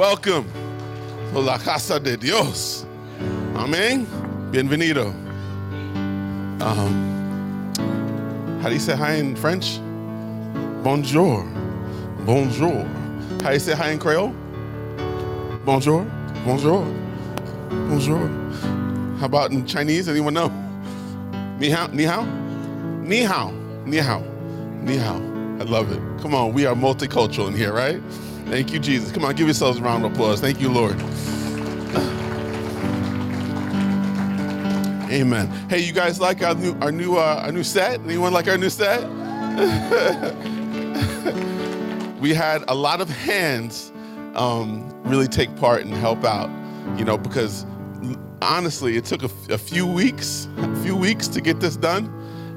Welcome to la casa de Dios. Amén. Bienvenido. Um, how do you say hi in French? Bonjour. Bonjour. How do you say hi in Creole? Bonjour. Bonjour. Bonjour. How about in Chinese? Anyone know? Ni hao? Ni hao? Ni hao. Ni hao. Ni hao. I love it. Come on, we are multicultural in here, right? Thank you, Jesus. Come on, give yourselves a round of applause. Thank you, Lord. Amen. Hey, you guys like our new our new uh, our new set? Anyone like our new set? we had a lot of hands um, really take part and help out, you know, because honestly, it took a, a few weeks, a few weeks to get this done,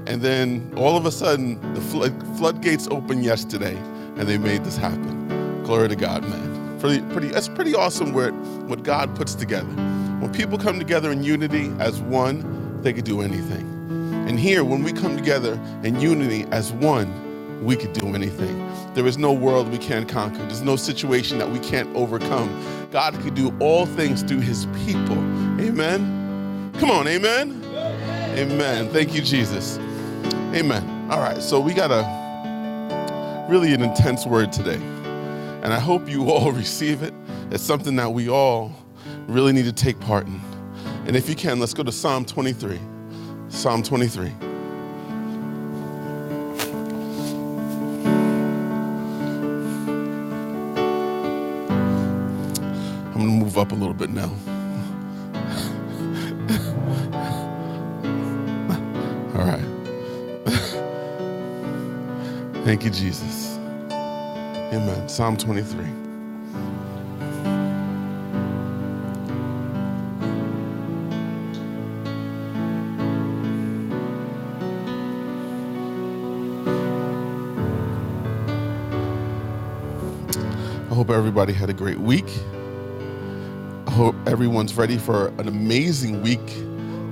and then all of a sudden, the flood, floodgates opened yesterday, and they made this happen. Glory to God, man. Pretty, pretty. That's pretty awesome. What what God puts together. When people come together in unity as one, they could do anything. And here, when we come together in unity as one, we could do anything. There is no world we can't conquer. There's no situation that we can't overcome. God could do all things through his people. Amen. Come on, amen. Amen. Thank you, Jesus. Amen. All right, so we got a really an intense word today. And I hope you all receive it. It's something that we all really need to take part in. And if you can, let's go to Psalm 23. Psalm 23. I'm going to move up a little bit now. All right. Thank you, Jesus. Amen. Psalm 23. I hope everybody had a great week. I hope everyone's ready for an amazing week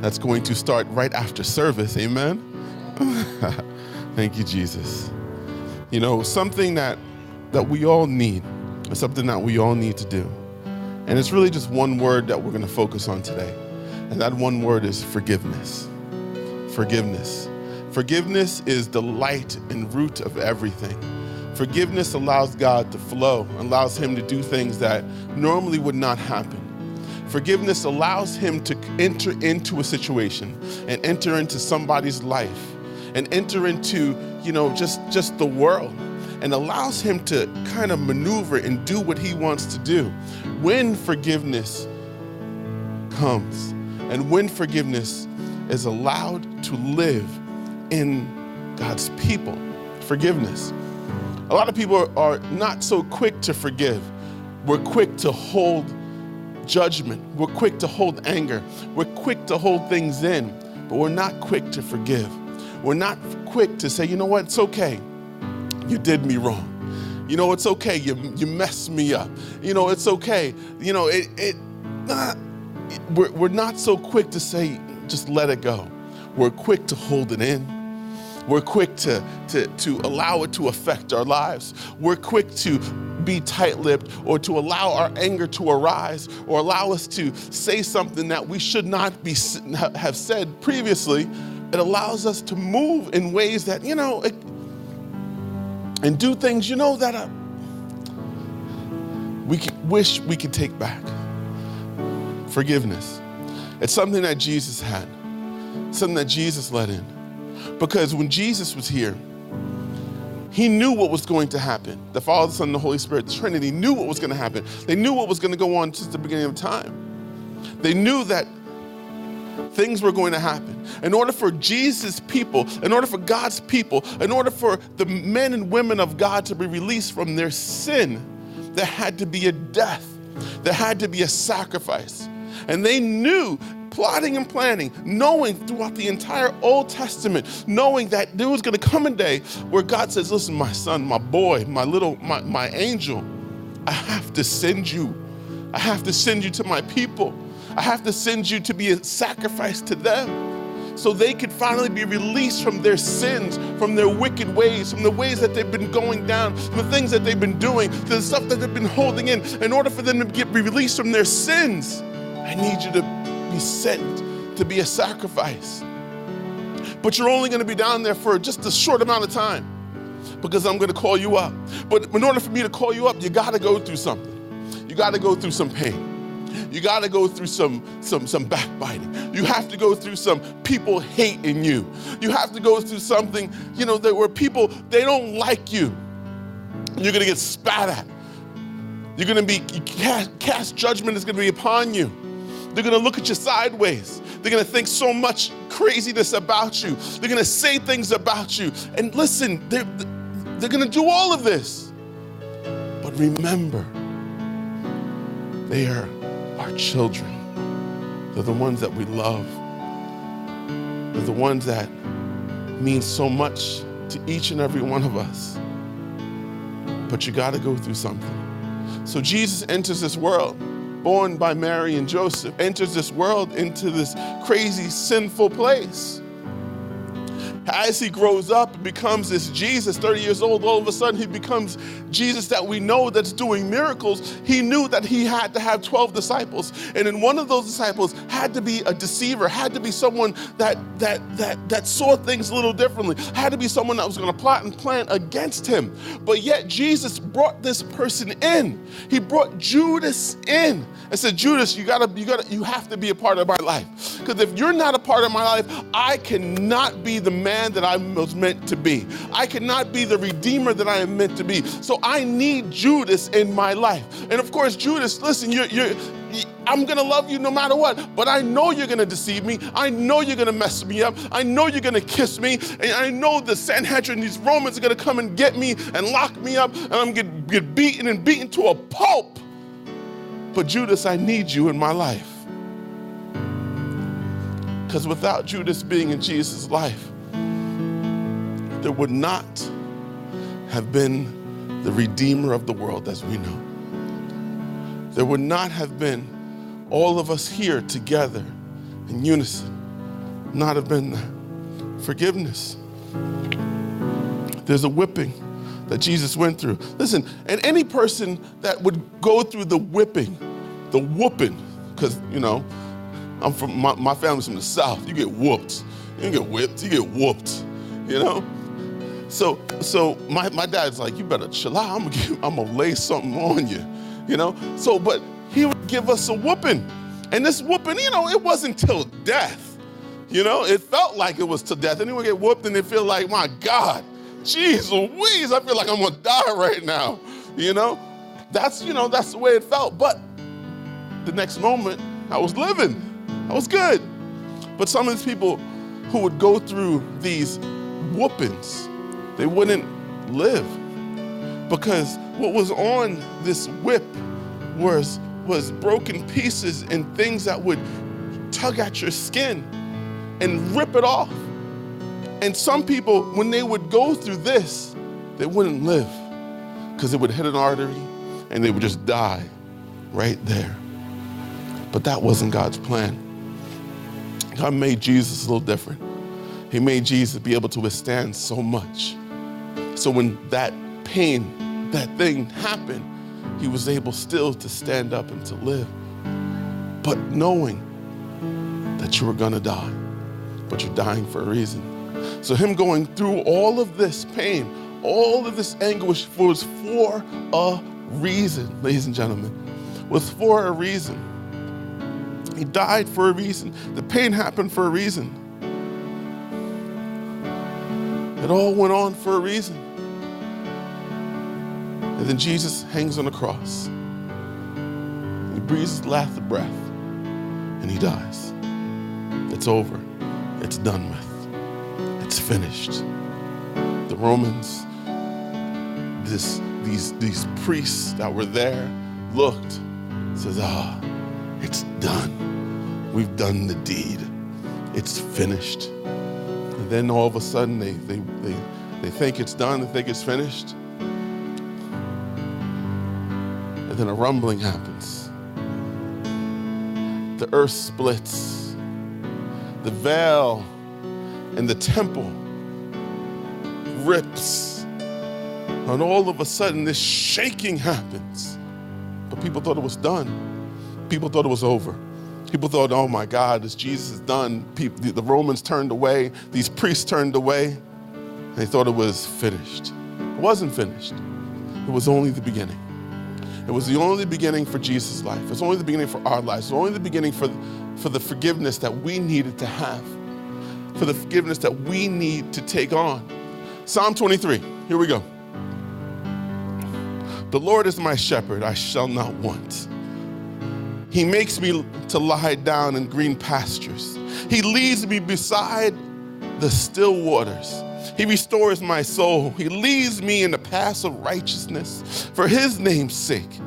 that's going to start right after service. Amen. Thank you, Jesus. You know, something that that we all need, It's something that we all need to do. And it's really just one word that we're going to focus on today. And that one word is forgiveness. Forgiveness. Forgiveness is the light and root of everything. Forgiveness allows God to flow, allows Him to do things that normally would not happen. Forgiveness allows Him to enter into a situation and enter into somebody's life and enter into, you know, just, just the world and allows Him to kind of maneuver and do what He wants to do. When forgiveness comes and when forgiveness is allowed to live in God's people, forgiveness. A lot of people are not so quick to forgive. We're quick to hold judgment. We're quick to hold anger. We're quick to hold things in, but we're not quick to forgive. We're not quick to say, you know what, it's okay. You did me wrong. You know, it's okay. You, you messed me up. You know, it's okay. You know, it, it uh, we're, we're not so quick to say, just let it go. We're quick to hold it in. We're quick to, to, to allow it to affect our lives. We're quick to be tight lipped or to allow our anger to arise or allow us to say something that we should not be, have said previously. It allows us to move in ways that, you know, it, and do things, you know, that uh, we wish we could take back. Forgiveness. It's something that Jesus had, something that Jesus let in. Because when Jesus was here, he knew what was going to happen. The Father, the Son, and the Holy Spirit, the Trinity knew what was going to happen. They knew what was going to go on since the beginning of time. They knew that things were going to happen. In order for Jesus' people, in order for God's people, in order for the men and women of God to be released from their sin, there had to be a death, there had to be a sacrifice. And they knew plotting and planning, knowing throughout the entire Old Testament, knowing that there was going to come a day where God says, Listen, my son, my boy, my little, my, my angel, I have to send you. I have to send you to my people. I have to send you to be a sacrifice to them. so they could finally be released from their sins, from their wicked ways, from the ways that they've been going down, from the things that they've been doing, to the stuff that they've been holding in. In order for them to get released from their sins, I need you to be sent to be a sacrifice. But you're only going to be down there for just a short amount of time because I'm going to call you up. But in order for me to call you up, you got to go through something. You got to go through some pain. You got to go through some, some, some backbiting. You have to go through some people hating you. You have to go through something, you know, that where people, they don't like you. You're going to get spat at. You're going to be, cast, cast judgment is going to be upon you. They're going to look at you sideways. They're going to think so much craziness about you. They're going to say things about you. And listen, they're, they're going to do all of this. But remember, they are our children. They're the ones that we love. They're the ones that mean so much to each and every one of us. But you got to go through something. So Jesus enters this world born by Mary and Joseph, enters this world into this crazy, sinful place. As he grows up and becomes this Jesus, 30 years old, all of a sudden he becomes Jesus that we know that's doing miracles. He knew that he had to have 12 disciples. And in one of those disciples had to be a deceiver, had to be someone that that that that saw things a little differently, had to be someone that was going to plot and plan against him. But yet Jesus brought this person in. He brought Judas in and said, Judas, you gotta, you gotta, you have to be a part of my life. Because if you're not a part of my life, I cannot be the man that I was meant to be. I cannot be the redeemer that I am meant to be. So I need Judas in my life. And of course, Judas, listen, you're, you're I'm gonna love you no matter what, but I know you're gonna deceive me. I know you're gonna mess me up. I know you're gonna kiss me. And I know the Sanhedrin, these Romans are gonna come and get me and lock me up, and I'm gonna get beaten and beaten to a pulp. But Judas, I need you in my life. Because without Judas being in Jesus' life, there would not have been the Redeemer of the world as we know. There would not have been all of us here together in unison, not have been forgiveness. There's a whipping that Jesus went through. Listen, and any person that would go through the whipping, the whooping, because, you know, I'm from, my, my family's from the South. You get whooped. You get whipped, you get whooped, you know? So, so my, my dad's like, you better chill out. I'm gonna, give, I'm gonna lay something on you, you know? So, but he would give us a whooping. And this whooping, you know, it wasn't till death. You know, it felt like it was to death. And then we get whooped and they feel like, my God, Jeez Louise, I feel like I'm gonna die right now. You know? That's, you know, that's the way it felt. But the next moment, I was living. I was good. But some of these people who would go through these whoopings, they wouldn't live. Because what was on this whip was, was broken pieces and things that would tug at your skin and rip it off. And some people, when they would go through this, they wouldn't live because it would hit an artery and they would just die right there. But that wasn't God's plan. God made Jesus a little different. He made Jesus be able to withstand so much. So when that pain, that thing happened, he was able still to stand up and to live. But knowing that you were gonna die, but you're dying for a reason. So, him going through all of this pain, all of this anguish was for a reason, ladies and gentlemen, was for a reason. He died for a reason. The pain happened for a reason. It all went on for a reason. And then Jesus hangs on the cross. He breathes his last breath and he dies. It's over. It's done with it's finished. The Romans, this, these, these priests that were there looked, says, ah, it's done. We've done the deed. It's finished. Then all of a sudden they, they, they, they think it's done, they think it's finished. And then a rumbling happens. The earth splits. The veil and the temple rips. And all of a sudden, this shaking happens. But people thought it was done. People thought it was over. People thought, oh my God, this Jesus is done. People, the Romans turned away, these priests turned away. They thought it was finished. It wasn't finished, it was only the beginning. It was the only beginning for Jesus' life. It's only the beginning for our lives. It's only the beginning for, for the forgiveness that we needed to have, for the forgiveness that we need to take on. Psalm 23, here we go. The Lord is my shepherd, I shall not want. He makes me to lie down in green pastures. He leads me beside the still waters. He restores my soul. He leads me in the paths of righteousness for his name's sake.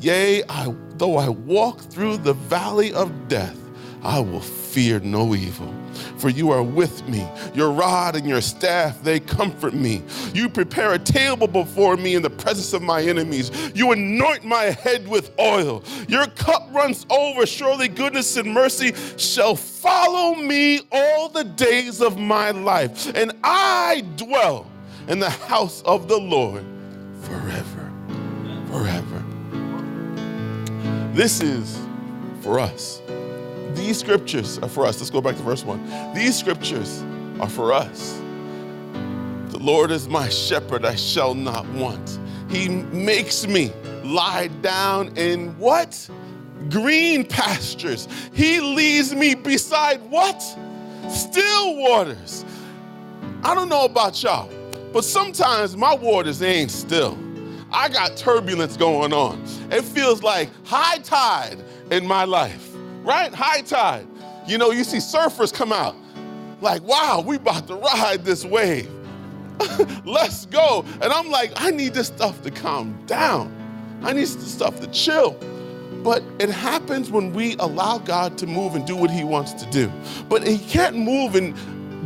Yea, I, though I walk through the valley of death, I will fear no evil for you are with me. Your rod and your staff, they comfort me. You prepare a table before me in the presence of my enemies. You anoint my head with oil. Your cup runs over. Surely goodness and mercy shall follow me all the days of my life. And I dwell in the house of the Lord forever. Forever. This is for us. These scriptures are for us. Let's go back to verse 1. These scriptures are for us. The Lord is my shepherd, I shall not want. He makes me lie down in what? Green pastures. He leads me beside what? Still waters. I don't know about y'all, but sometimes my waters ain't still. I got turbulence going on. It feels like high tide in my life right? High tide. You know, you see surfers come out like, wow, we about to ride this wave. Let's go. And I'm like, I need this stuff to calm down. I need this stuff to chill. But it happens when we allow God to move and do what He wants to do. But He can't move and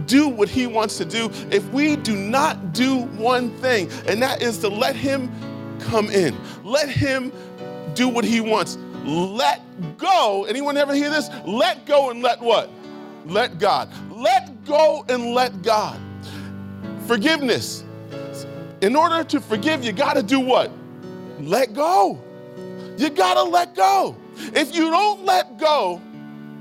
do what He wants to do if we do not do one thing, and that is to let Him come in. Let Him do what He wants let go. Anyone ever hear this? Let go and let what? Let God. Let go and let God. Forgiveness. In order to forgive, you got to do what? Let go. You got to let go. If you don't let go,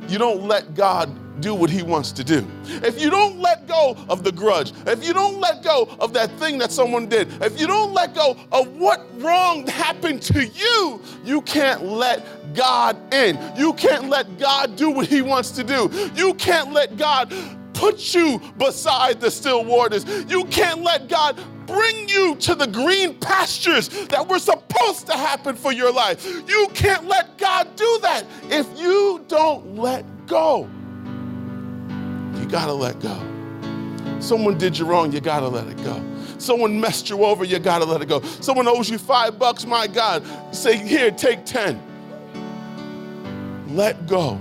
you don't let God do what he wants to do. If you don't let go of the grudge, if you don't let go of that thing that someone did, if you don't let go of what wrong happened to you, you can't let God in. You can't let God do what he wants to do. You can't let God put you beside the still waters. You can't let God bring you to the green pastures that were supposed to happen for your life. You can't let God do that if you don't let go gotta let go. Someone did you wrong, you gotta let it go. Someone messed you over, you gotta let it go. Someone owes you five bucks, my God, say, here, take 10. Let go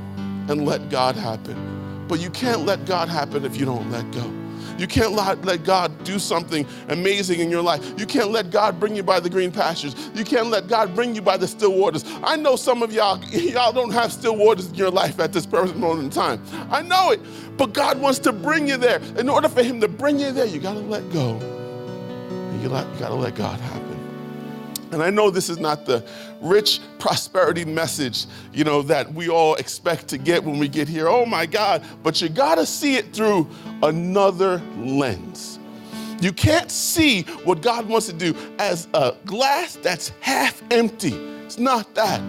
and let God happen. But you can't let God happen if you don't let go. You can't let God do something amazing in your life. You can't let God bring you by the green pastures. You can't let God bring you by the still waters. I know some of y'all, y'all don't have still waters in your life at this present moment in time. I know it, but God wants to bring you there. In order for Him to bring you there, you got to let go. You got to let God happen. And I know this is not the rich prosperity message, you know, that we all expect to get when we get here. Oh my God, but you got to see it through another lens. You can't see what God wants to do as a glass that's half empty. It's not that.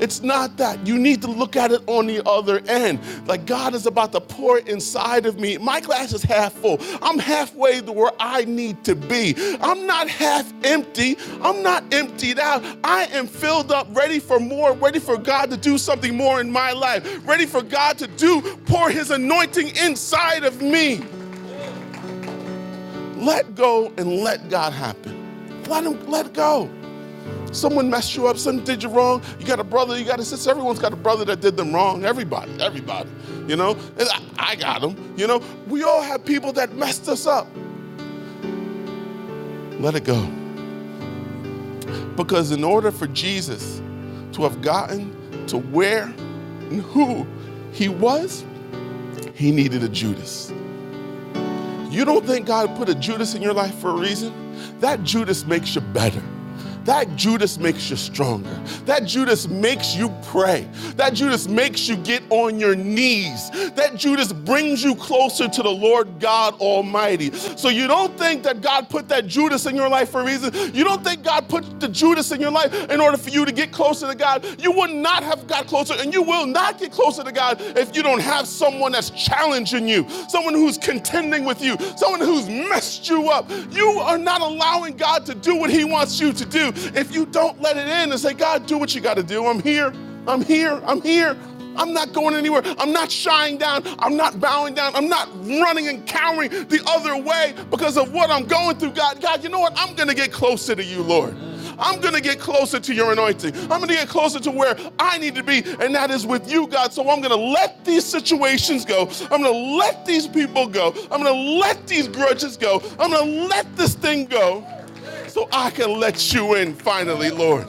It's not that. You need to look at it on the other end. Like God is about to pour inside of me. My glass is half full. I'm halfway to where I need to be. I'm not half empty. I'm not emptied out. I am filled up, ready for more, ready for God to do something more in my life, ready for God to do, pour his anointing inside of me. Let go and let God happen. Let him let go. Someone messed you up, someone did you wrong. You got a brother, you got a sister. Everyone's got a brother that did them wrong. Everybody, everybody. You know, and I, I got them. You know, we all have people that messed us up. Let it go. Because in order for Jesus to have gotten to where and who he was, he needed a Judas. You don't think God put a Judas in your life for a reason? That Judas makes you better. That Judas makes you stronger. That Judas makes you pray. That Judas makes you get on your knees. That Judas brings you closer to the Lord God Almighty. So you don't think that God put that Judas in your life for a reason. You don't think God put the Judas in your life in order for you to get closer to God. You would not have got closer, and you will not get closer to God if you don't have someone that's challenging you, someone who's contending with you, someone who's messed you up. You are not allowing God to do what He wants you to do if you don't let it in and say, God, do what you got to do. I'm here. I'm here. I'm here. I'm not going anywhere. I'm not shying down. I'm not bowing down. I'm not running and cowering the other way because of what I'm going through, God. God, you know what? I'm going to get closer to you, Lord. I'm going to get closer to your anointing. I'm going to get closer to where I need to be, and that is with you, God. So I'm going to let these situations go. I'm going to let these people go. I'm going to let these grudges go. I'm going to let this thing go so I can let you in finally, Lord.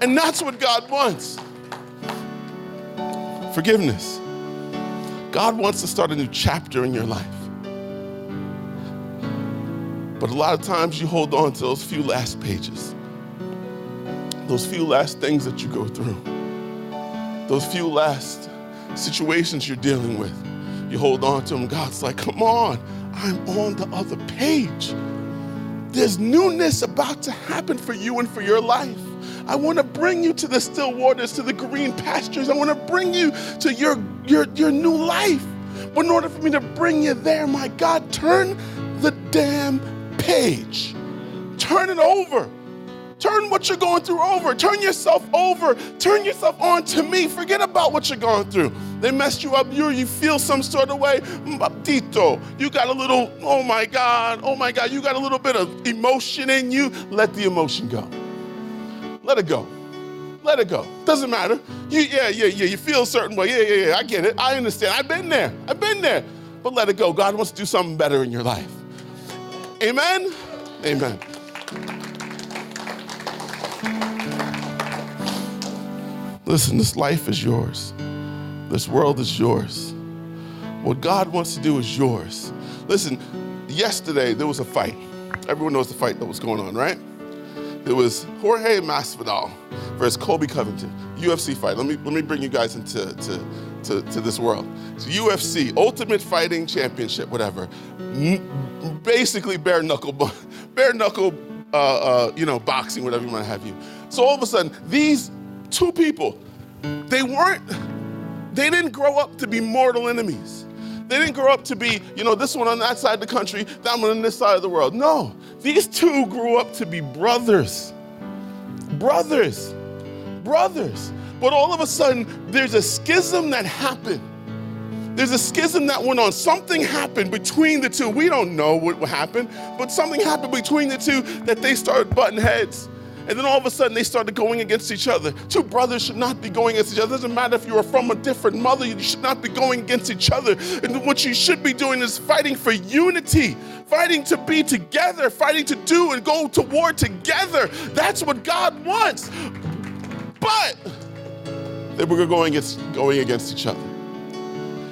And that's what God wants forgiveness. God wants to start a new chapter in your life. But a lot of times you hold on to those few last pages, those few last things that you go through, those few last situations you're dealing with. You hold on to them. God's like, come on, I'm on the other page. There's newness about to happen for you and for your life. I want to bring you to the still waters, to the green pastures. I want to bring you to your, your, your new life. But in order for me to bring you there, my God, turn the damn page. Turn it over. Turn what you're going through over. Turn yourself over. Turn yourself on to me. Forget about what you're going through. They messed you up. You, you feel some sort of way. Mm, Tito, you got a little, oh my God, oh my God, you got a little bit of emotion in you. Let the emotion go. Let it go. Let it go. Doesn't matter. You, yeah, yeah, yeah. You feel a certain way. Yeah, yeah, yeah. I get it. I understand. I've been there. I've been there. But let it go. God wants to do something better in your life. Amen. Amen. Listen, this life is yours. This world is yours. What God wants to do is yours. Listen, yesterday there was a fight. Everyone knows the fight that was going on, right? It was Jorge Masvidal versus Colby Covington, UFC fight. Let me let me bring you guys into to, to, to this world. It's UFC, Ultimate Fighting Championship, whatever. Basically, bare knuckle, bare knuckle, uh, uh, you know, boxing, whatever you want to have you. So all of a sudden, these two people, they weren't, they didn't grow up to be mortal enemies. They didn't grow up to be, you know, this one on that side of the country, that one on this side of the world. No, these two grew up to be brothers. Brothers. Brothers. But all of a sudden, there's a schism that happened. There's a schism that went on. Something happened between the two. We don't know what happened, but something happened between the two that they started butting heads. And then all of a sudden they started going against each other. Two brothers should not be going against each other. It doesn't matter if you are from a different mother, you should not be going against each other. And what you should be doing is fighting for unity, fighting to be together, fighting to do and go to war together. That's what God wants. But they were going against, going against each other.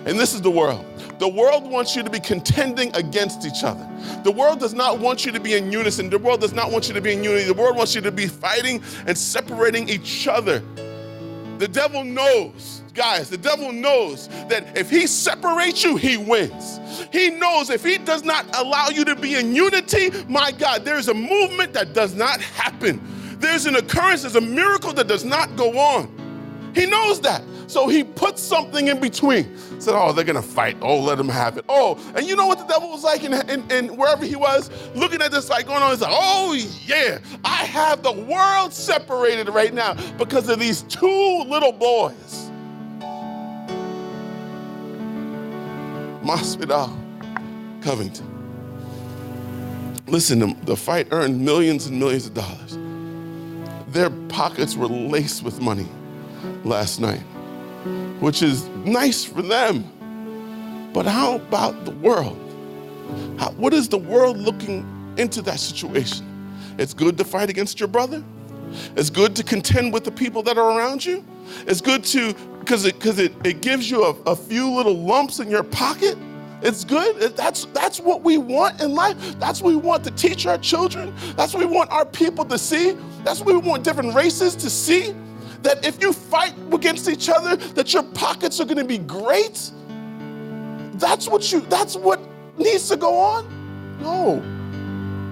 And this is the world. The world wants you to be contending against each other. The world does not want you to be in unison. The world does not want you to be in unity. The world wants you to be fighting and separating each other. The devil knows, guys, the devil knows that if he separates you, he wins. He knows if he does not allow you to be in unity, my God, there's a movement that does not happen. There's an occurrence, there's a miracle that does not go on. He knows that. So he puts something in between. Said, oh, they're gonna fight. Oh, let them have it. Oh, and you know what the devil was like in, in, in wherever he was, looking at this fight going on. He's like, oh yeah, I have the world separated right now because of these two little boys. Masvidal, Covington. Listen, the fight earned millions and millions of dollars. Their pockets were laced with money last night which is nice for them. But how about the world? How, what is the world looking into that situation? It's good to fight against your brother. It's good to contend with the people that are around you. It's good to, because it, cause it, it gives you a, a few little lumps in your pocket. It's good. That's, that's what we want in life. That's what we want to teach our children. That's what we want our people to see. That's what we want different races to see. That if you fight against each other, that your pockets are going to be great. That's what you, that's what needs to go on? No.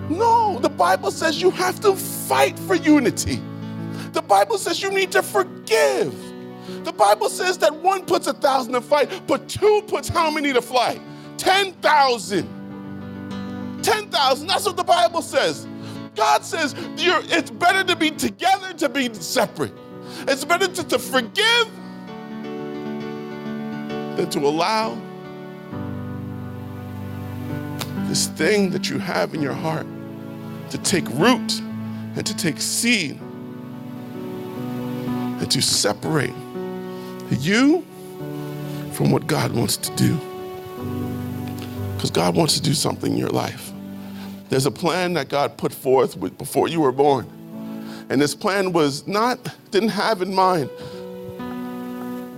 No. The Bible says you have to fight for unity. The Bible says you need to forgive. The Bible says that one puts a thousand to fight, but two puts how many to flight? 10,000. 10,000. That's what the Bible says. God says it's better to be together to be separate. It's better to, to forgive than to allow this thing that you have in your heart to take root and to take seed and to separate you from what God wants to do. Because God wants to do something in your life. There's a plan that God put forth before you were born. And this plan was not, didn't have in mind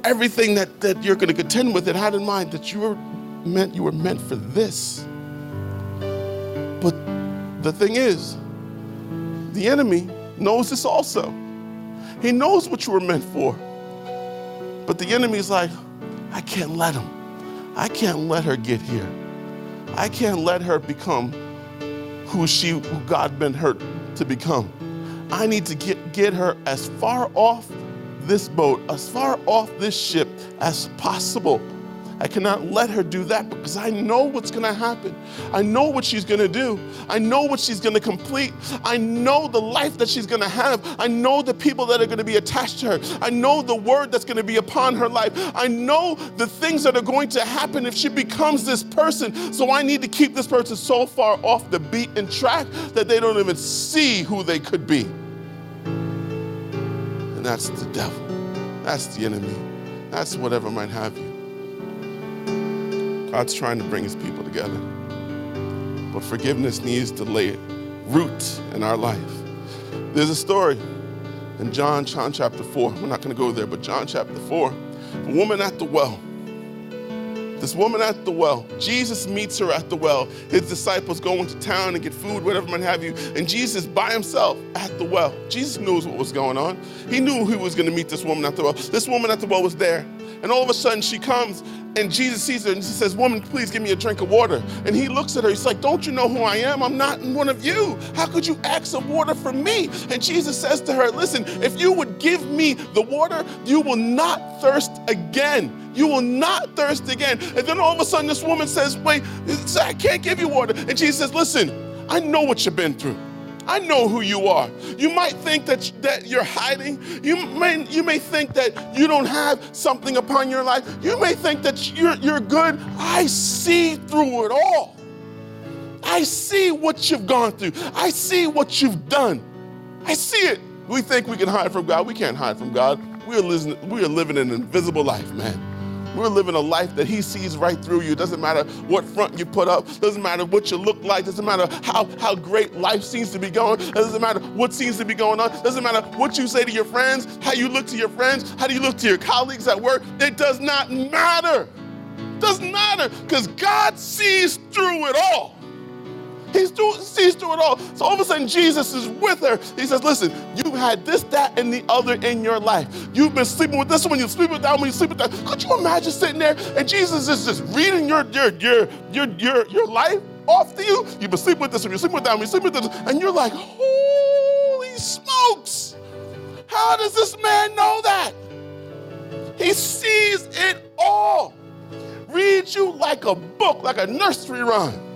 everything that, that you're going to contend with. It had in mind that you were meant, you were meant for this. But the thing is, the enemy knows this also. He knows what you were meant for. But the enemy's like, I can't let him. I can't let her get here. I can't let her become who she, who God meant her to become. I need to get, get her as far off this boat, as far off this ship as possible I cannot let her do that because I know what's going to happen. I know what she's going to do. I know what she's going to complete. I know the life that she's going to have. I know the people that are going to be attached to her. I know the word that's going to be upon her life. I know the things that are going to happen if she becomes this person. So I need to keep this person so far off the beat and track that they don't even see who they could be. That's the devil. That's the enemy. That's whatever might have you. God's trying to bring his people together. But forgiveness needs to lay root in our life. There's a story in John, John chapter 4. We're not going to go there, but John chapter 4. A woman at the well. This woman at the well, Jesus meets her at the well. His disciples go into town and get food, whatever might have you. And Jesus by himself at the well. Jesus knows what was going on. He knew he was going to meet this woman at the well. This woman at the well was there. And all of a sudden she comes and Jesus sees her and he says, Woman, please give me a drink of water. And he looks at her. He's like, Don't you know who I am? I'm not one of you. How could you ask some water from me? And Jesus says to her, Listen, if you would give me the water, you will not thirst again. You will not thirst again. And then all of a sudden, this woman says, Wait, I can't give you water. And Jesus says, Listen, I know what you've been through. I know who you are. You might think that, that you're hiding. You may, you may think that you don't have something upon your life. You may think that you're, you're good. I see through it all. I see what you've gone through. I see what you've done. I see it. We think we can hide from God. We can't hide from God. We are, we are living an invisible life, man. We're living a life that He sees right through you. Doesn't matter what front you put up, doesn't matter what you look like, doesn't matter how, how great life seems to be going, doesn't matter what seems to be going on, doesn't matter what you say to your friends, how you look to your friends, how do you look to your colleagues at work. It does not matter. Doesn't matter because God sees through it all. He sees through it all. So all of a sudden, Jesus is with her. He says, Listen, you've had this, that, and the other in your life. You've been sleeping with this one, you sleep with that one, you sleep with that. Could you imagine sitting there and Jesus is just reading your your your your your, your life off to you? You've been sleeping with this one, you sleep with that one, you sleep with this, and you're like, holy smokes! How does this man know that? He sees it all. Reads you like a book, like a nursery rhyme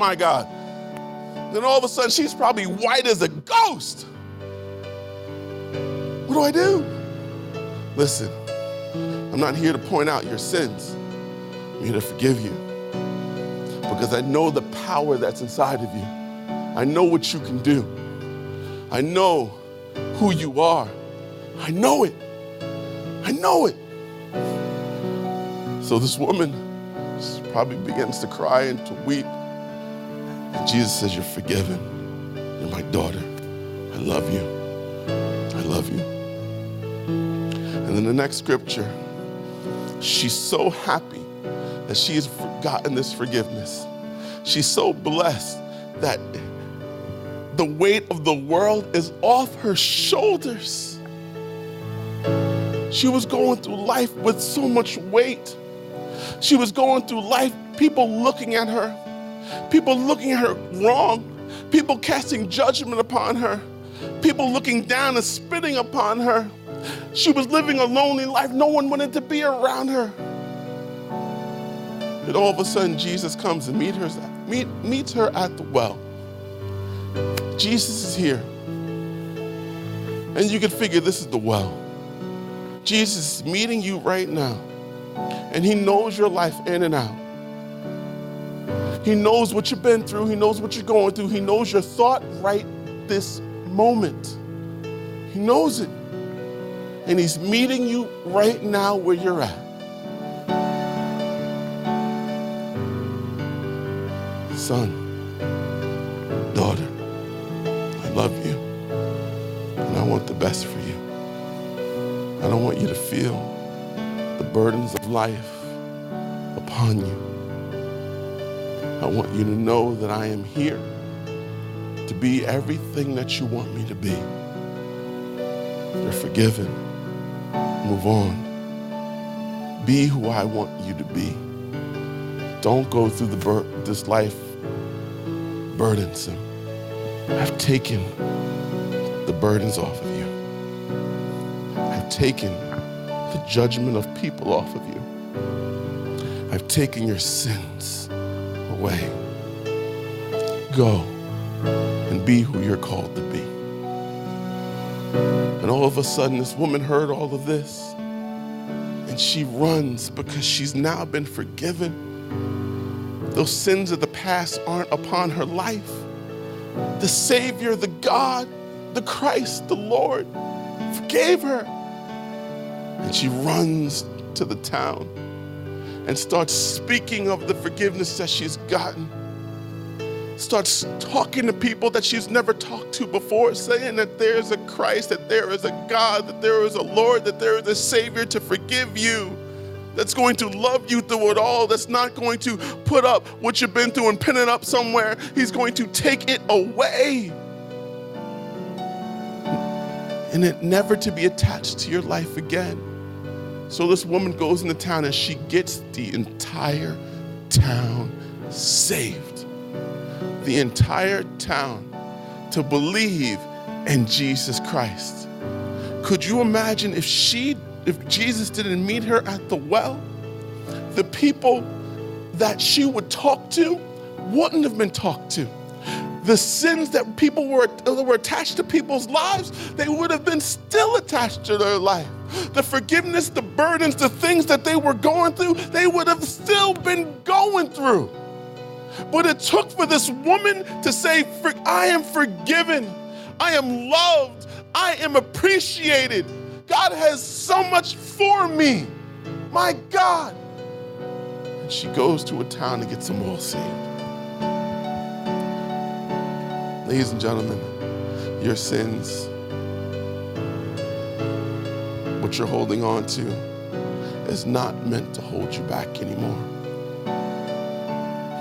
my God. Then all of a sudden, she's probably white as a ghost. What do I do? Listen, I'm not here to point out your sins. I'm here to forgive you because I know the power that's inside of you. I know what you can do. I know who you are. I know it. I know it. So this woman probably begins to cry and to weep. And Jesus says, You're forgiven. You're my daughter. I love you. I love you. And then the next scripture, she's so happy that she has gotten this forgiveness. She's so blessed that the weight of the world is off her shoulders. She was going through life with so much weight. She was going through life, people looking at her, people looking at her wrong, people casting judgment upon her, people looking down and spitting upon her. She was living a lonely life. No one wanted to be around her. And all of a sudden, Jesus comes and meet her, meet, meets her at the well. Jesus is here. And you can figure this is the well. Jesus is meeting you right now. And he knows your life in and out. He knows what you've been through. He knows what you're going through. He knows your thought right this moment. He knows it. And He's meeting you right now where you're at. Son, daughter, I love you. And I want the best for you. I don't want you to feel the burdens of life upon you. I want you to know that I am here to be everything that you want me to be. You're forgiven. Move on. Be who I want you to be. Don't go through the bur- this life burdensome. I've taken the burdens off of you. I've taken the judgment of people off of you. I've taken your sins away. Go and be who you're called to be. And all of a sudden, this woman heard all of this and she runs because she's now been forgiven. Those sins of the past aren't upon her life. The Savior, the God, the Christ, the Lord forgave her. And she runs to the town and starts speaking of the forgiveness that she's gotten. Starts talking to people that she's never talked to before, saying that there's a Christ, that there is a God, that there is a Lord, that there is a Savior to forgive you, that's going to love you through it all, that's not going to put up what you've been through and pin it up somewhere. He's going to take it away. And it never to be attached to your life again. So this woman goes into town and she gets the entire town saved. The entire town to believe in Jesus Christ. Could you imagine if she if Jesus didn't meet her at the well? The people that she would talk to wouldn't have been talked to the sins that people were, were attached to people's lives, they would have been still attached to their life. The forgiveness, the burdens, the things that they were going through, they would have still been going through. But it took for this woman to say, I am forgiven, I am loved, I am appreciated. God has so much for me. My God. And she goes to a town to get some more saved. Ladies and gentlemen, your sins, what you're holding on to, is not meant to hold you back anymore.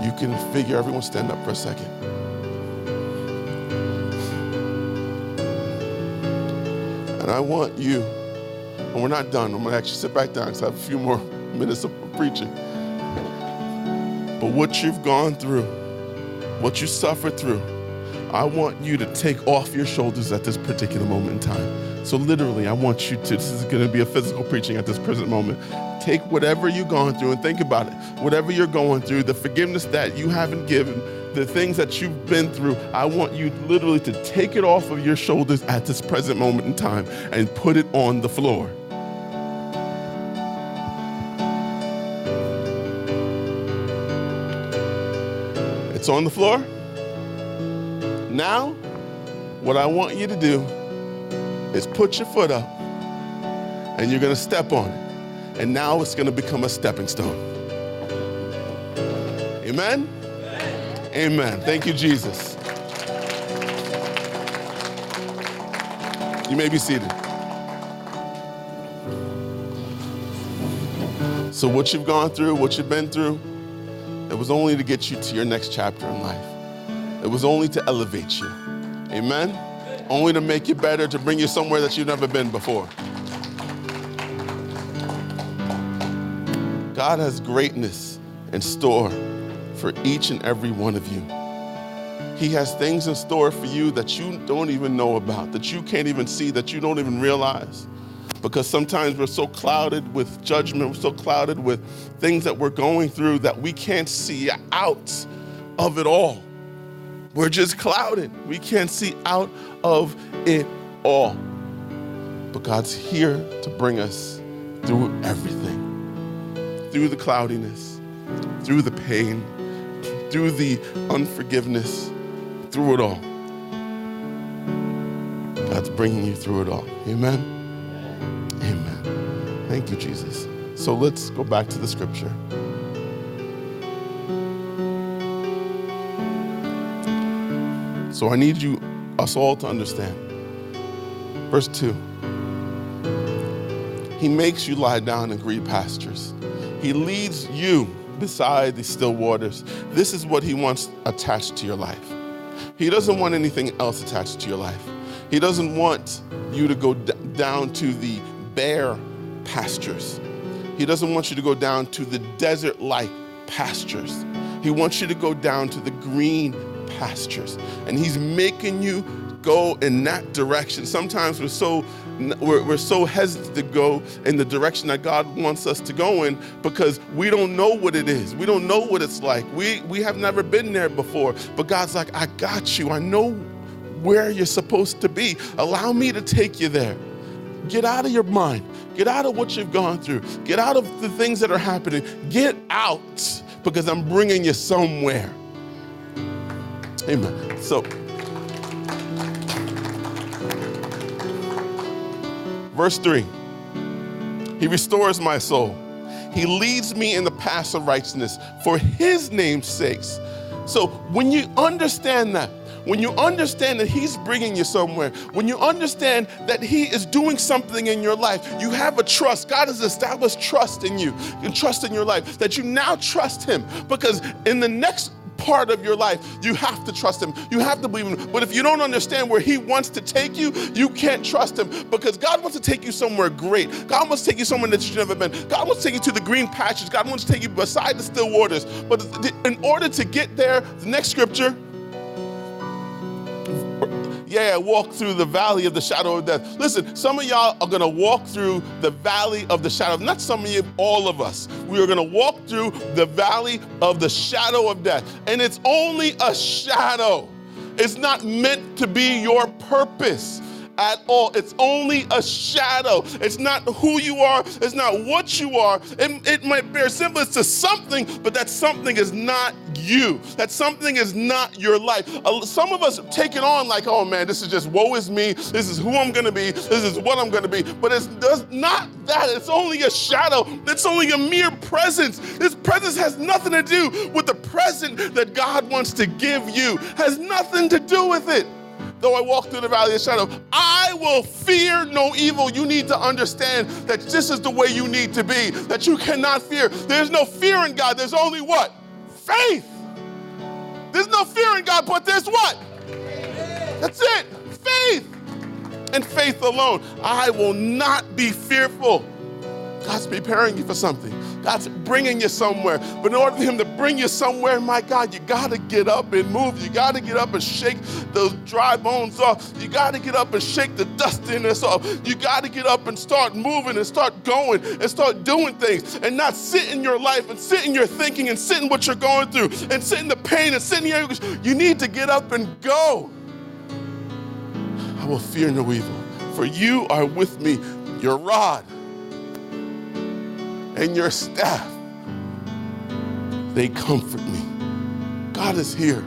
You can figure, everyone stand up for a second. And I want you, and we're not done. I'm gonna actually sit back down because I have a few more minutes of preaching. But what you've gone through, what you suffered through, I want you to take off your shoulders at this particular moment in time. So, literally, I want you to, this is going to be a physical preaching at this present moment. Take whatever you've gone through and think about it. Whatever you're going through, the forgiveness that you haven't given, the things that you've been through, I want you literally to take it off of your shoulders at this present moment in time and put it on the floor. It's on the floor. Now, what I want you to do is put your foot up and you're going to step on it. And now it's going to become a stepping stone. Amen? Amen. Amen. Thank you, Jesus. You may be seated. So, what you've gone through, what you've been through, It was only to get you to your next chapter in life. It was only to elevate you. Amen? Only to make you better, to bring you somewhere that you've never been before. God has greatness in store for each and every one of you. He has things in store for you that you don't even know about, that you can't even see, that you don't even realize. Because sometimes we're so clouded with judgment, we're so clouded with things that we're going through that we can't see out of it all. We're just clouded. We can't see out of it all. But God's here to bring us through everything, through the cloudiness, through the pain, through the unforgiveness, through it all. God's bringing you through it all. Amen. Amen. Thank you, Jesus. So let's go back to the scripture. So I need you, us all, to understand. Verse 2 He makes you lie down in green pastures, He leads you beside the still waters. This is what He wants attached to your life. He doesn't want anything else attached to your life. He doesn't want you to go d- down to the bare pastures. He doesn't want you to go down to the desert like pastures. He wants you to go down to the green pastures. And He's making you go in that direction. Sometimes we're so we're, we're so hesitant to go in the direction that God wants us to go in because we don't know what it is. We don't know what it's like. We we have never been there before. But God's like, I got you. I know where you're supposed to be. Allow me to take you there. Get out of your mind. Get out of what you've gone through. Get out of the things that are happening. Get out because I'm bringing you somewhere. Amen. So, verse 3 He restores my soul. He leads me in the paths of righteousness for his name's sakes. So, when you understand that, when you understand that He's bringing you somewhere, when you understand that He is doing something in your life, you have a trust. God has established trust in you and trust in your life that you now trust Him because in the next part of your life, you have to trust Him. You have to believe Him. But if you don't understand where He wants to take you, you can't trust Him because God wants to take you somewhere great. God wants to take you somewhere that you've never been. God wants to take you to the green pastures. God wants to take you beside the still waters. But in order to get there, the next scripture, yeah, walk through the valley of the shadow of death. Listen, some of y'all are gonna walk through the valley of the shadow. Not some of you, all of us. We are gonna walk through the valley of the shadow of death. And it's only a shadow. It's not meant to be your purpose at all. It's only a shadow. It's not who you are, it's not what you are. It, it might bear semblance to something, but that something is not you. That something is not your life. Uh, some of us take it on like, oh man, this is just woe is me. This is who I'm gonna be. This is what I'm gonna be. But it's not that. It's only a shadow. It's only a mere presence. This presence has nothing to do with the present that God wants to give you. Has nothing to do with it though I walk through the valley of shadow, I will fear no evil. You need to understand that this is the way you need to be, that you cannot fear. There's no fear in God. There's only what? Faith. There's no fear in God, but there's what? That's it. Faith. And faith alone. I will not be fearful. God's preparing you for something. God's bringing you somewhere. But in order for Him to bring you somewhere, my God, you got to get up and move. You got to get up and shake those dry bones off. You got to get up and shake the dustiness off. You got to get up and start moving and start going and start doing things and not sit in your life and sit in your thinking and sit in what you're going through and sit in the pain and sit in your. You need to get up and go. I will fear no evil, for you are with me. Your rod and your staff, they comfort me. God is here.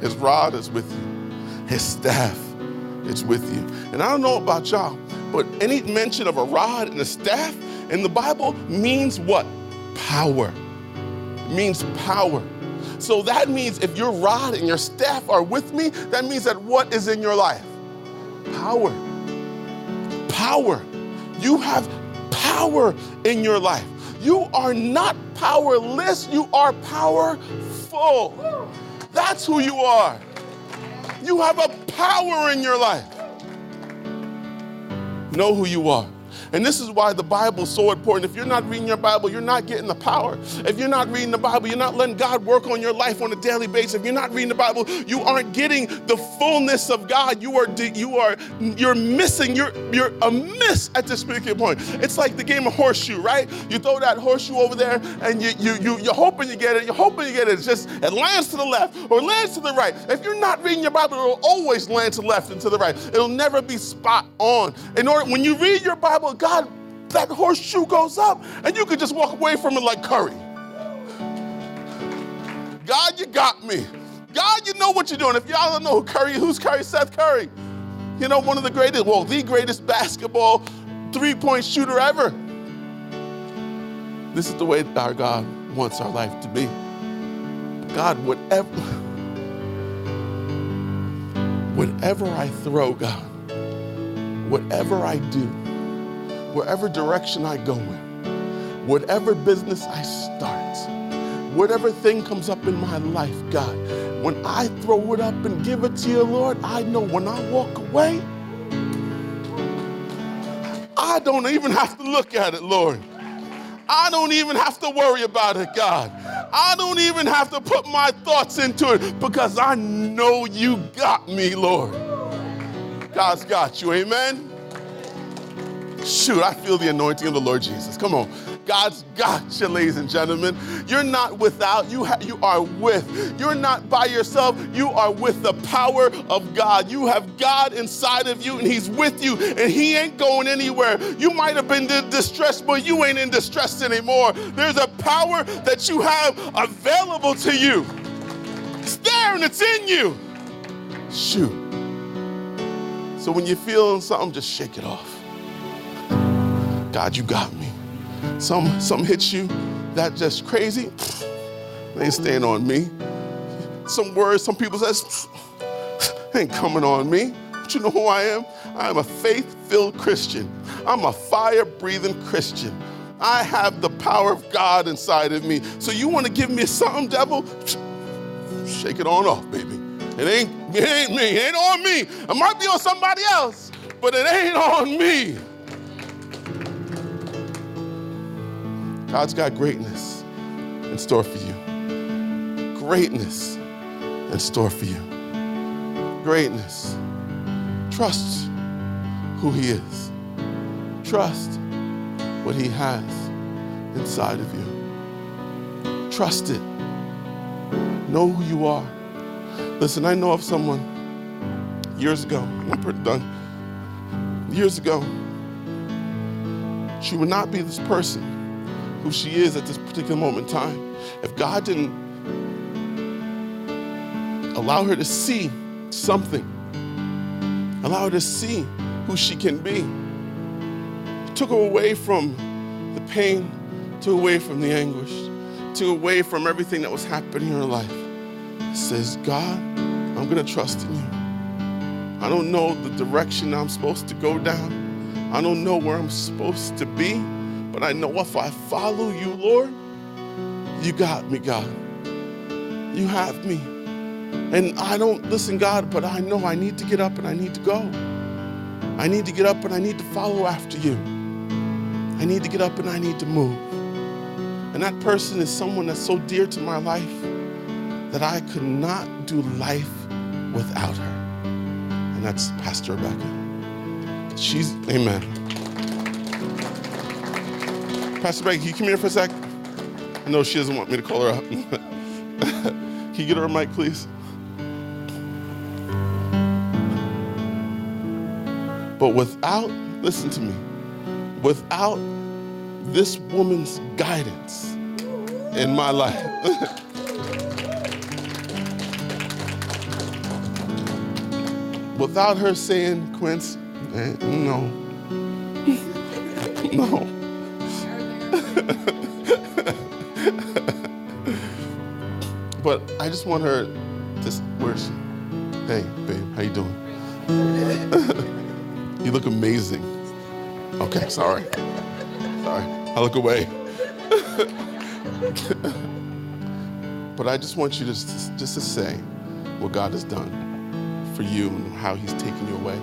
His rod is with you, His staff is with you. And I don't know about y'all, but any mention of a rod and a staff in the Bible means what? Power. It means power. So that means if your rod and your staff are with me, that means that what is in your life? Power. Power. You have power in your life. You are not powerless, you are powerful. That's who you are. You have a power in your life. Know who you are. And this is why the Bible is so important. If you're not reading your Bible, you're not getting the power. If you're not reading the Bible, you're not letting God work on your life on a daily basis. If you're not reading the Bible, you aren't getting the fullness of God. You are you are you're missing. You're you're a miss at this particular point. It's like the game of horseshoe, right? You throw that horseshoe over there, and you you you you're hoping you get it. You're hoping you get it. It's just it lands to the left or lands to the right. If you're not reading your Bible, it'll always land to the left and to the right. It'll never be spot on. In order when you read your Bible, God, that horseshoe goes up, and you can just walk away from it like Curry. God, you got me. God, you know what you're doing. If y'all don't know who Curry, who's Curry? Steph Curry. You know, one of the greatest, well, the greatest basketball three-point shooter ever. This is the way our God wants our life to be. God, whatever, whatever I throw, God, whatever I do, wherever direction I go in, whatever business I start, whatever thing comes up in my life, God, when I throw it up and give it to you, Lord, I know when I walk away, I don't even have to look at it, Lord. I don't even have to worry about it, God. I don't even have to put my thoughts into it because I know you got me, Lord. God's got you, amen? Shoot, I feel the anointing of the Lord Jesus. Come on. God's got you, ladies and gentlemen. You're not without, you, ha- you are with. You're not by yourself, you are with the power of God. You have God inside of you, and He's with you, and He ain't going anywhere. You might have been in distress, but you ain't in distress anymore. There's a power that you have available to you. It's there and it's in you. Shoot. So when you're feeling something, just shake it off. God, you got me. Some some hits you that just crazy. They ain't staying on me. Some words, some people says, ain't coming on me. But you know who I am? I am a faith-filled Christian. I'm a fire-breathing Christian. I have the power of God inside of me. So you want to give me something, devil? Shake it on off, baby. It ain't, it ain't me. It ain't on me. It might be on somebody else, but it ain't on me. God's got greatness in store for you. Greatness in store for you. Greatness. Trust who He is. Trust what He has inside of you. Trust it. Know who you are. Listen, I know of someone years ago, I'm pretty done. Years ago, she would not be this person who she is at this particular moment in time. If God didn't allow her to see something, allow her to see who she can be, took her away from the pain, took away from the anguish, took away from everything that was happening in her life. Says, God, I'm going to trust in you. I don't know the direction I'm supposed to go down. I don't know where I'm supposed to be. But I know if I follow you, Lord, you got me, God. You have me. And I don't listen, God, but I know I need to get up and I need to go. I need to get up and I need to follow after you. I need to get up and I need to move. And that person is someone that's so dear to my life that I could not do life without her. And that's Pastor Rebecca. She's, amen. Pastor Becky, can you come here for a sec? Know she doesn't want me to call her up. can you get her a mic, please? But without, listen to me, without this woman's guidance in my life, without her saying, Quince, eh, no, no. but I just want her to, where's, she? hey, babe, how you doing? you look amazing. Okay, sorry. Sorry, I look away. but I just want you to just to say what God has done for you and how He's taken you away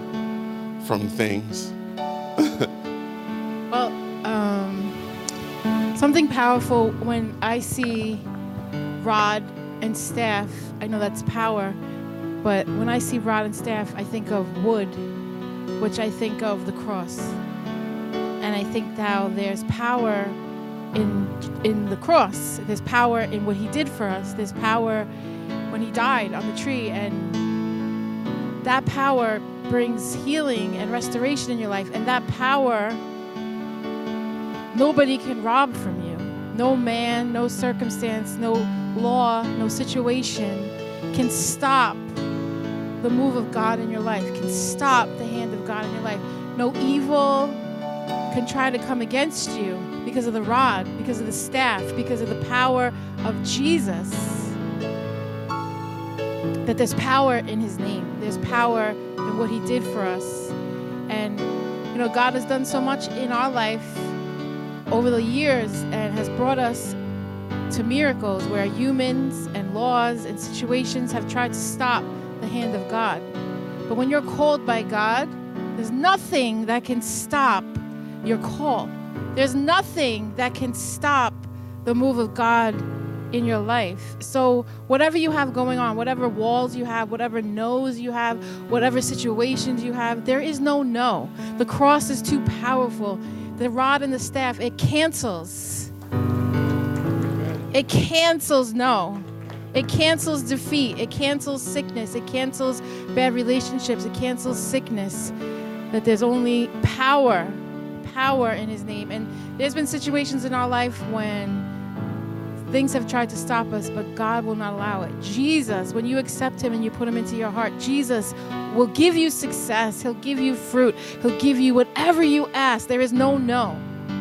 from things. Something powerful when I see rod and staff. I know that's power, but when I see rod and staff, I think of wood, which I think of the cross. And I think how there's power in in the cross. There's power in what he did for us. There's power when he died on the tree and that power brings healing and restoration in your life and that power nobody can rob from you. No man, no circumstance, no law, no situation can stop the move of God in your life, can stop the hand of God in your life. No evil can try to come against you because of the rod, because of the staff, because of the power of Jesus. That there's power in his name, there's power in what he did for us. And, you know, God has done so much in our life over the years and has brought us to miracles where humans and laws and situations have tried to stop the hand of God. But when you're called by God, there's nothing that can stop your call. There's nothing that can stop the move of God in your life. So, whatever you have going on, whatever walls you have, whatever no's you have, whatever situations you have, there is no no. The cross is too powerful. The rod and the staff, it cancels. It cancels no. It cancels defeat. It cancels sickness. It cancels bad relationships. It cancels sickness. That there's only power power in his name. And there's been situations in our life when things have tried to stop us, but God will not allow it. Jesus, when you accept him and you put him into your heart, Jesus will give you success. He'll give you fruit. He'll give you whatever you ask. There is no no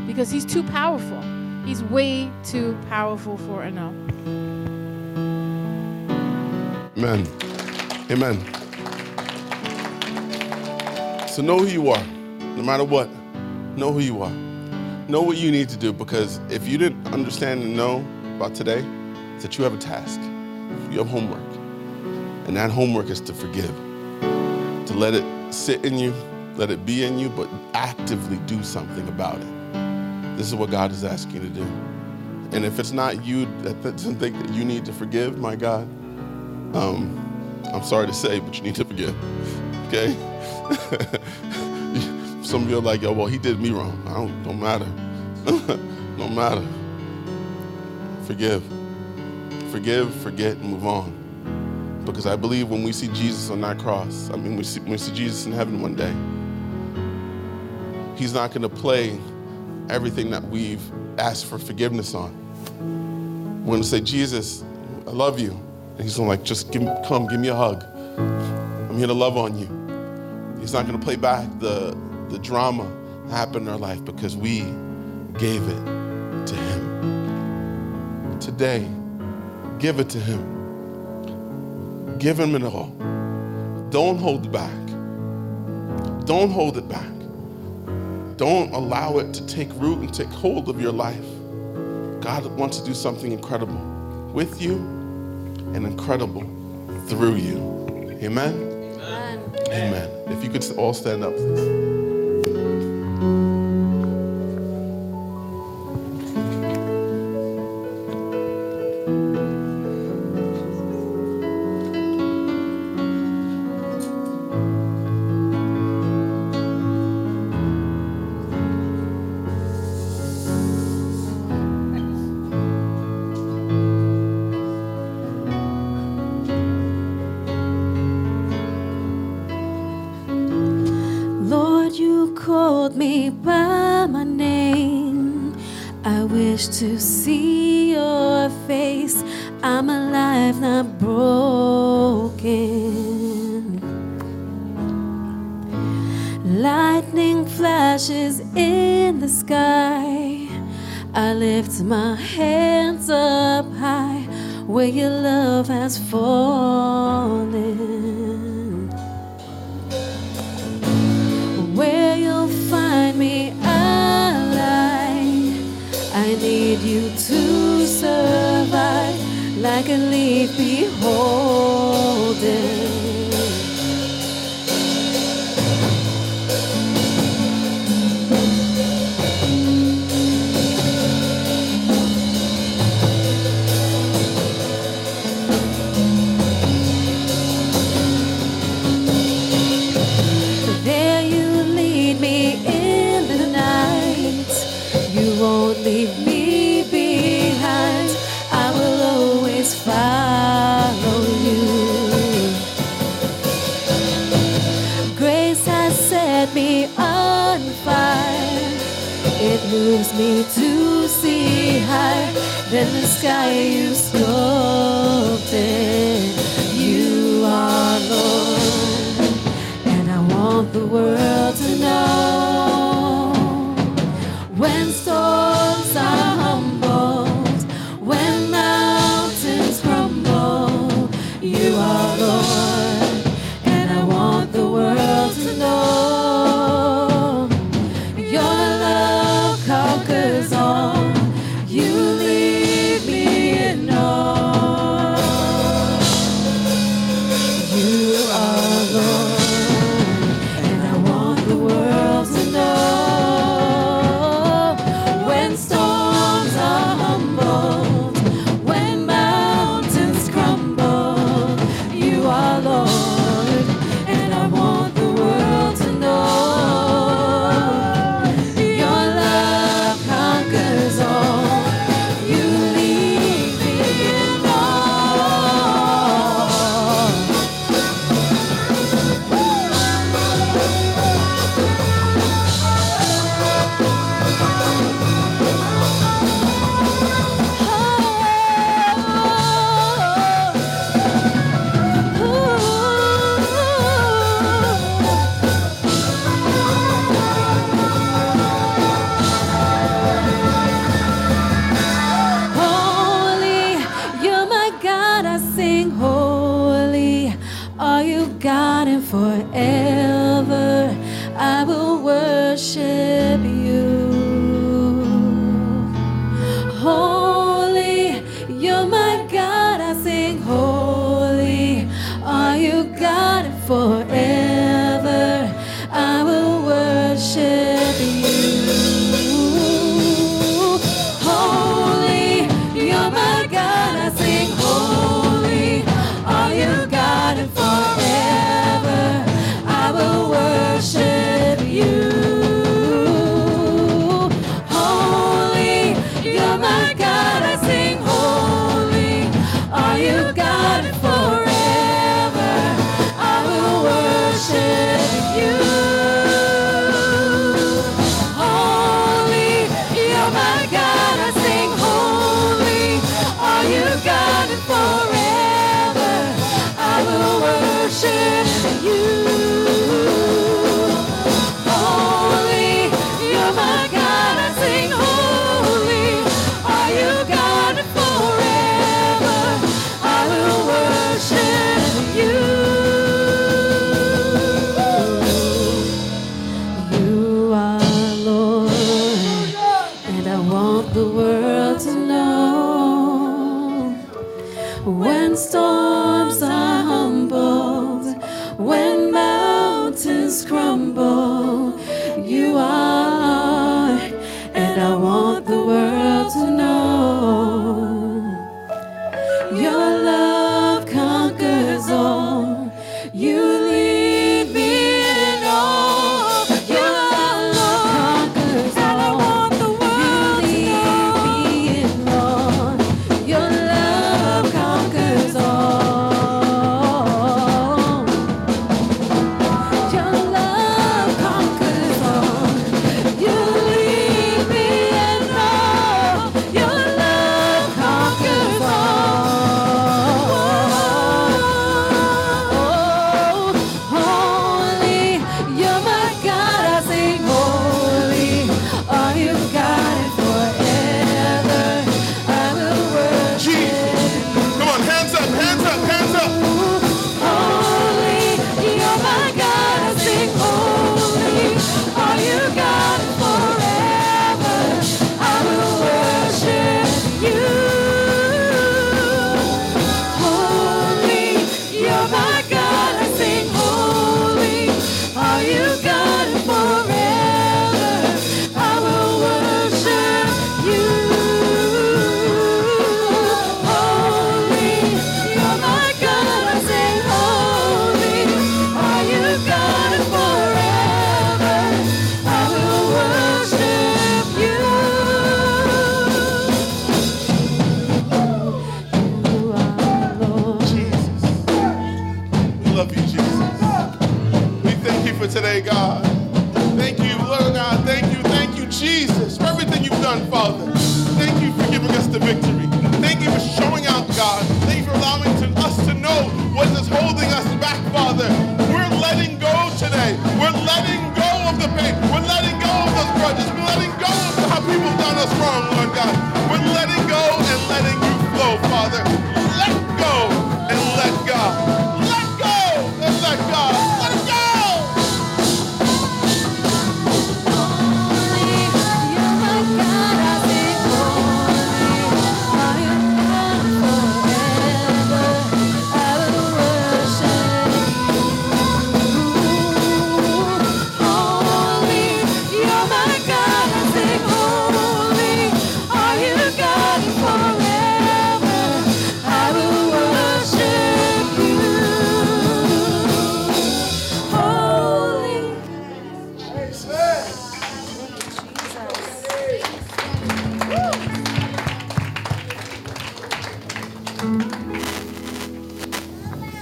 because he's too powerful. He's way too powerful for a no. Amen. Amen. So know who you are, no matter what. Know who you are. Know what you need to do because if you didn't understand and know about today, it's that you have a task. You have homework. And that homework is to forgive, to let it sit in you, let it be in you, but actively do something about it. This is what God is asking you to do. And if it's not you that think that you need to forgive, my God, um, I'm sorry to say, but you need to forgive. Okay? Some of you are like, yo, well, he did me wrong. I don't, don't matter. don't matter. Forgive. Forgive, forget, and move on. Because I believe when we see Jesus on that cross, I mean, we see, we see Jesus in heaven one day, he's not going to play everything that we've asked for forgiveness on. We're going to say, Jesus, I love you. And he's going to like, just give come, give me a hug. I'm here to love on you. He's not going to play back the, the drama that happened in our life because we gave it. Today, give it to Him. Give Him it all. Don't hold it back. Don't hold it back. Don't allow it to take root and take hold of your life. God wants to do something incredible with you and incredible through you. Amen? Amen. Amen. If you could all stand up, please. Need love has serve.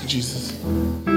Jesus.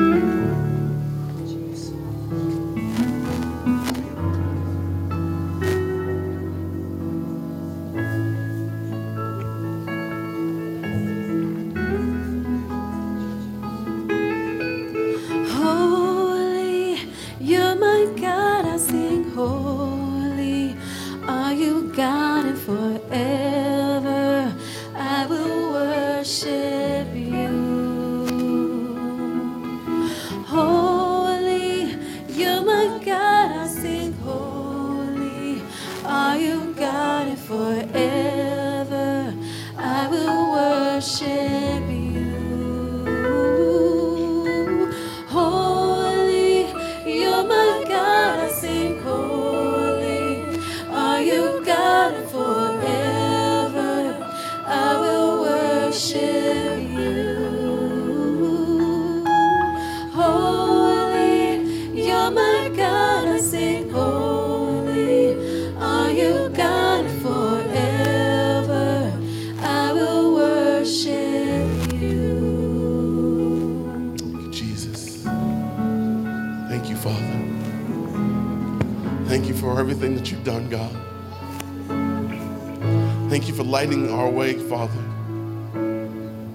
Father.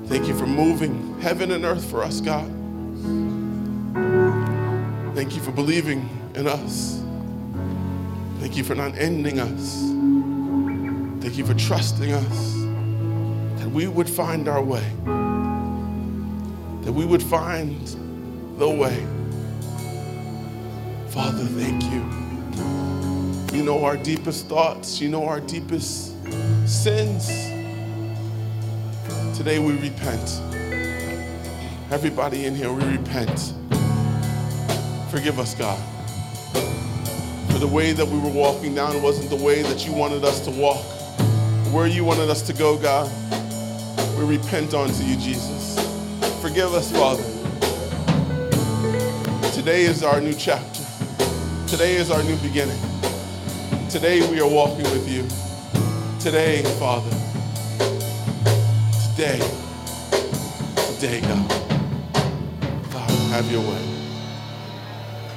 Thank you for moving heaven and earth for us, God. Thank you for believing in us. Thank you for not ending us. Thank you for trusting us that we would find our way, that we would find the way. Father, thank you. You know our deepest thoughts, you know our deepest sins. Today we repent. Everybody in here, we repent. Forgive us, God. For the way that we were walking down wasn't the way that you wanted us to walk. Where you wanted us to go, God, we repent unto you, Jesus. Forgive us, Father. Today is our new chapter. Today is our new beginning. Today we are walking with you. Today, Father. Today. Today, God. Father, have your way.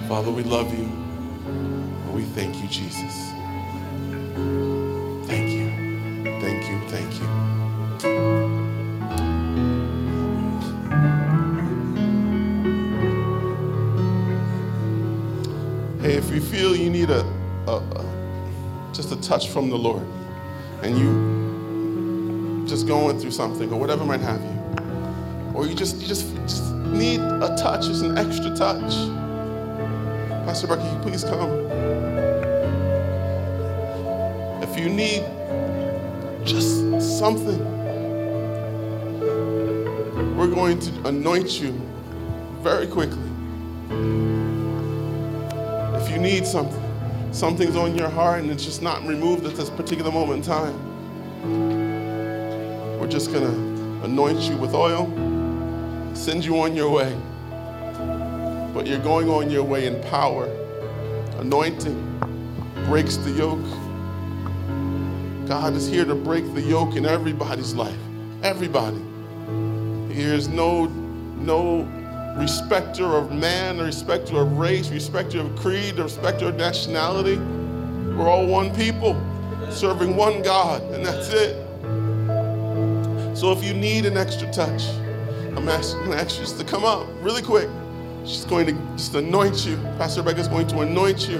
Father, we love you. And we thank you, Jesus. Thank you. Thank you. Thank you. Hey, if you feel you need a, a, a just a touch from the Lord, and you just going through something or whatever might have you, or you just you just, just need a touch, just an extra touch. Pastor Becky, please come? If you need just something, we're going to anoint you very quickly. If you need something, something's on your heart and it's just not removed at this particular moment in time, just gonna anoint you with oil, send you on your way. But you're going on your way in power. Anointing breaks the yoke. God is here to break the yoke in everybody's life. Everybody. There is no, no respecter of man, respecter of race, respecter of creed, respecter of nationality. We're all one people. serving one God, and that's it. So if you need an extra touch, I'm asking, ask you just to come up really quick. She's going to just anoint you. Pastor Rebecca's going to anoint you.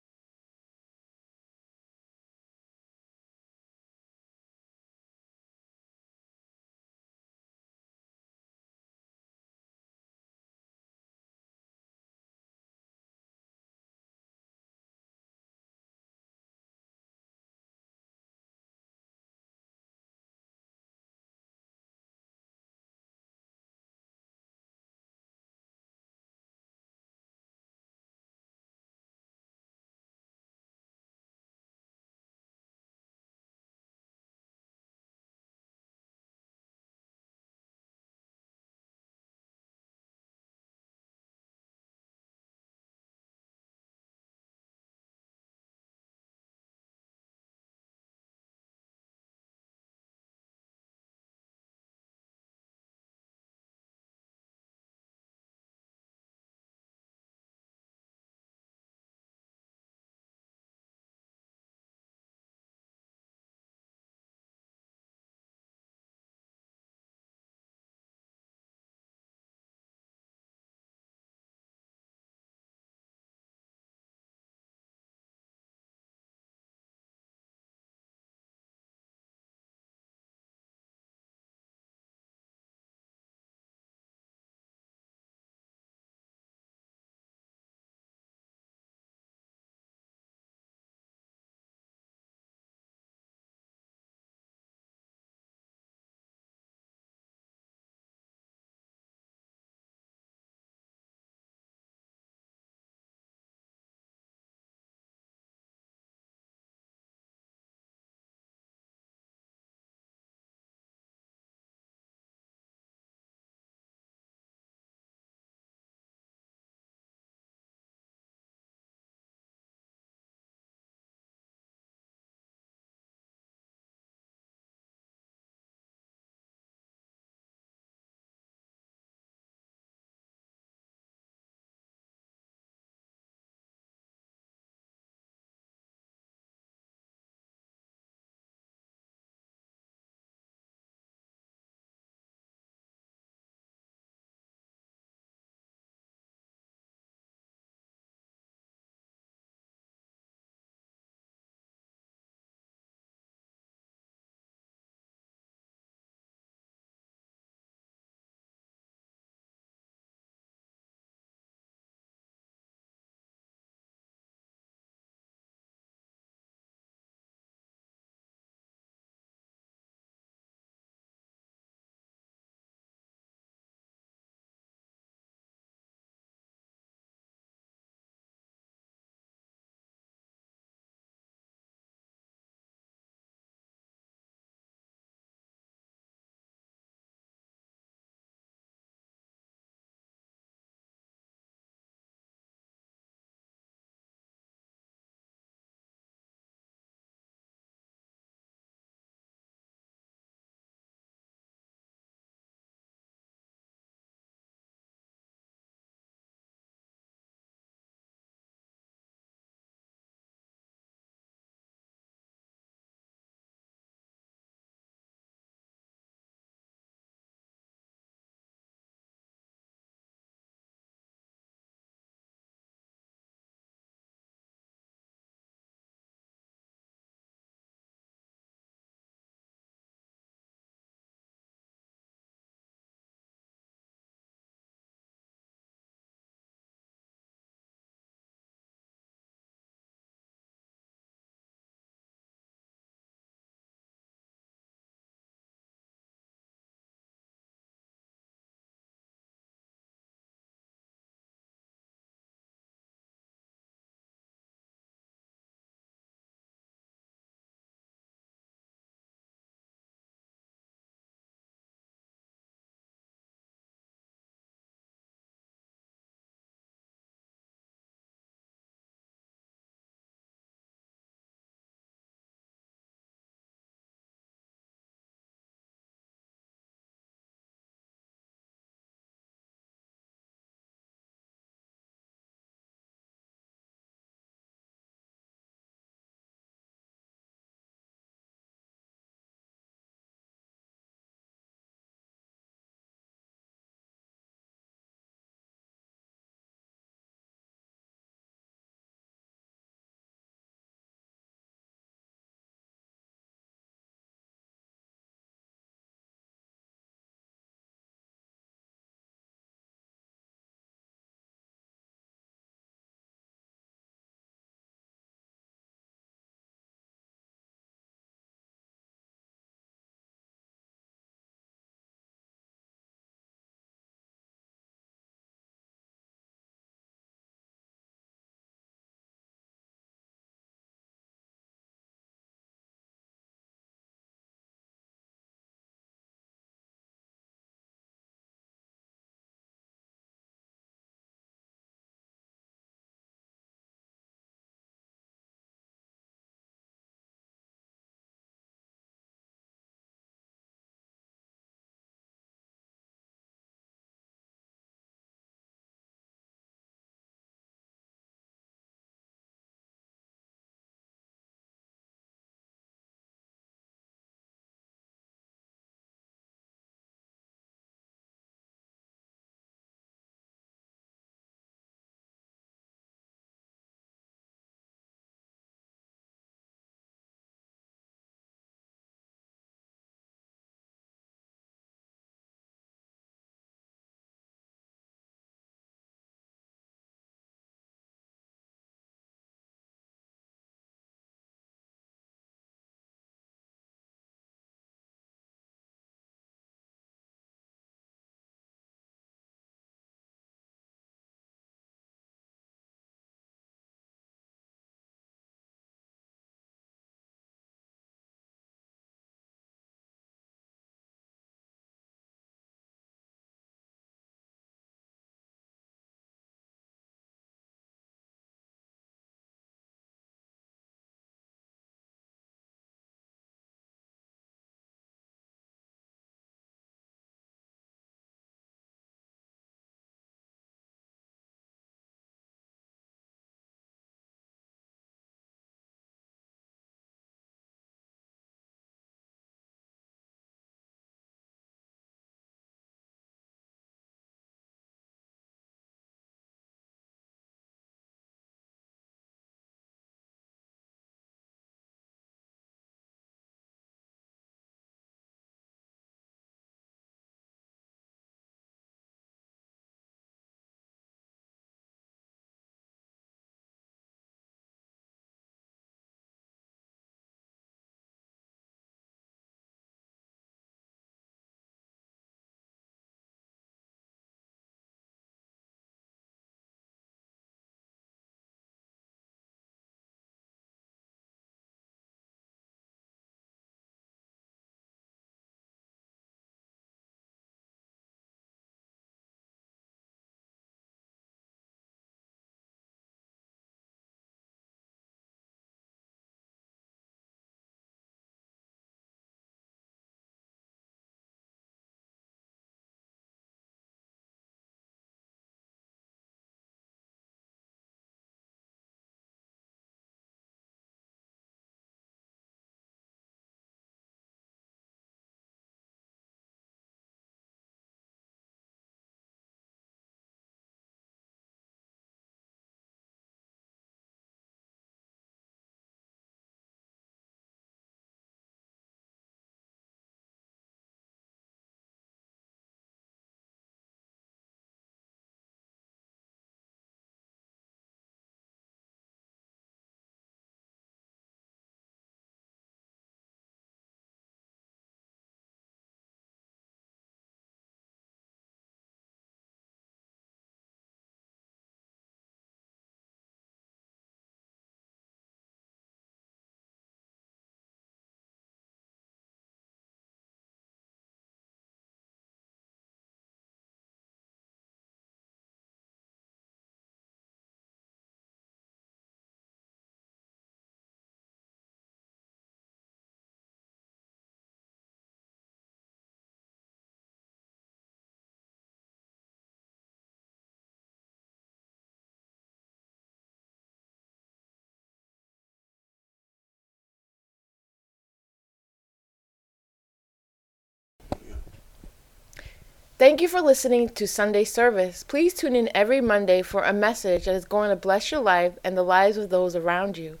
Thank you for listening to Sunday service. Please tune in every Monday for a message that is going to bless your life and the lives of those around you.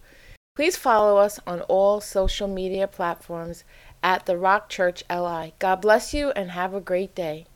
Please follow us on all social media platforms at The Rock Church LI. God bless you and have a great day.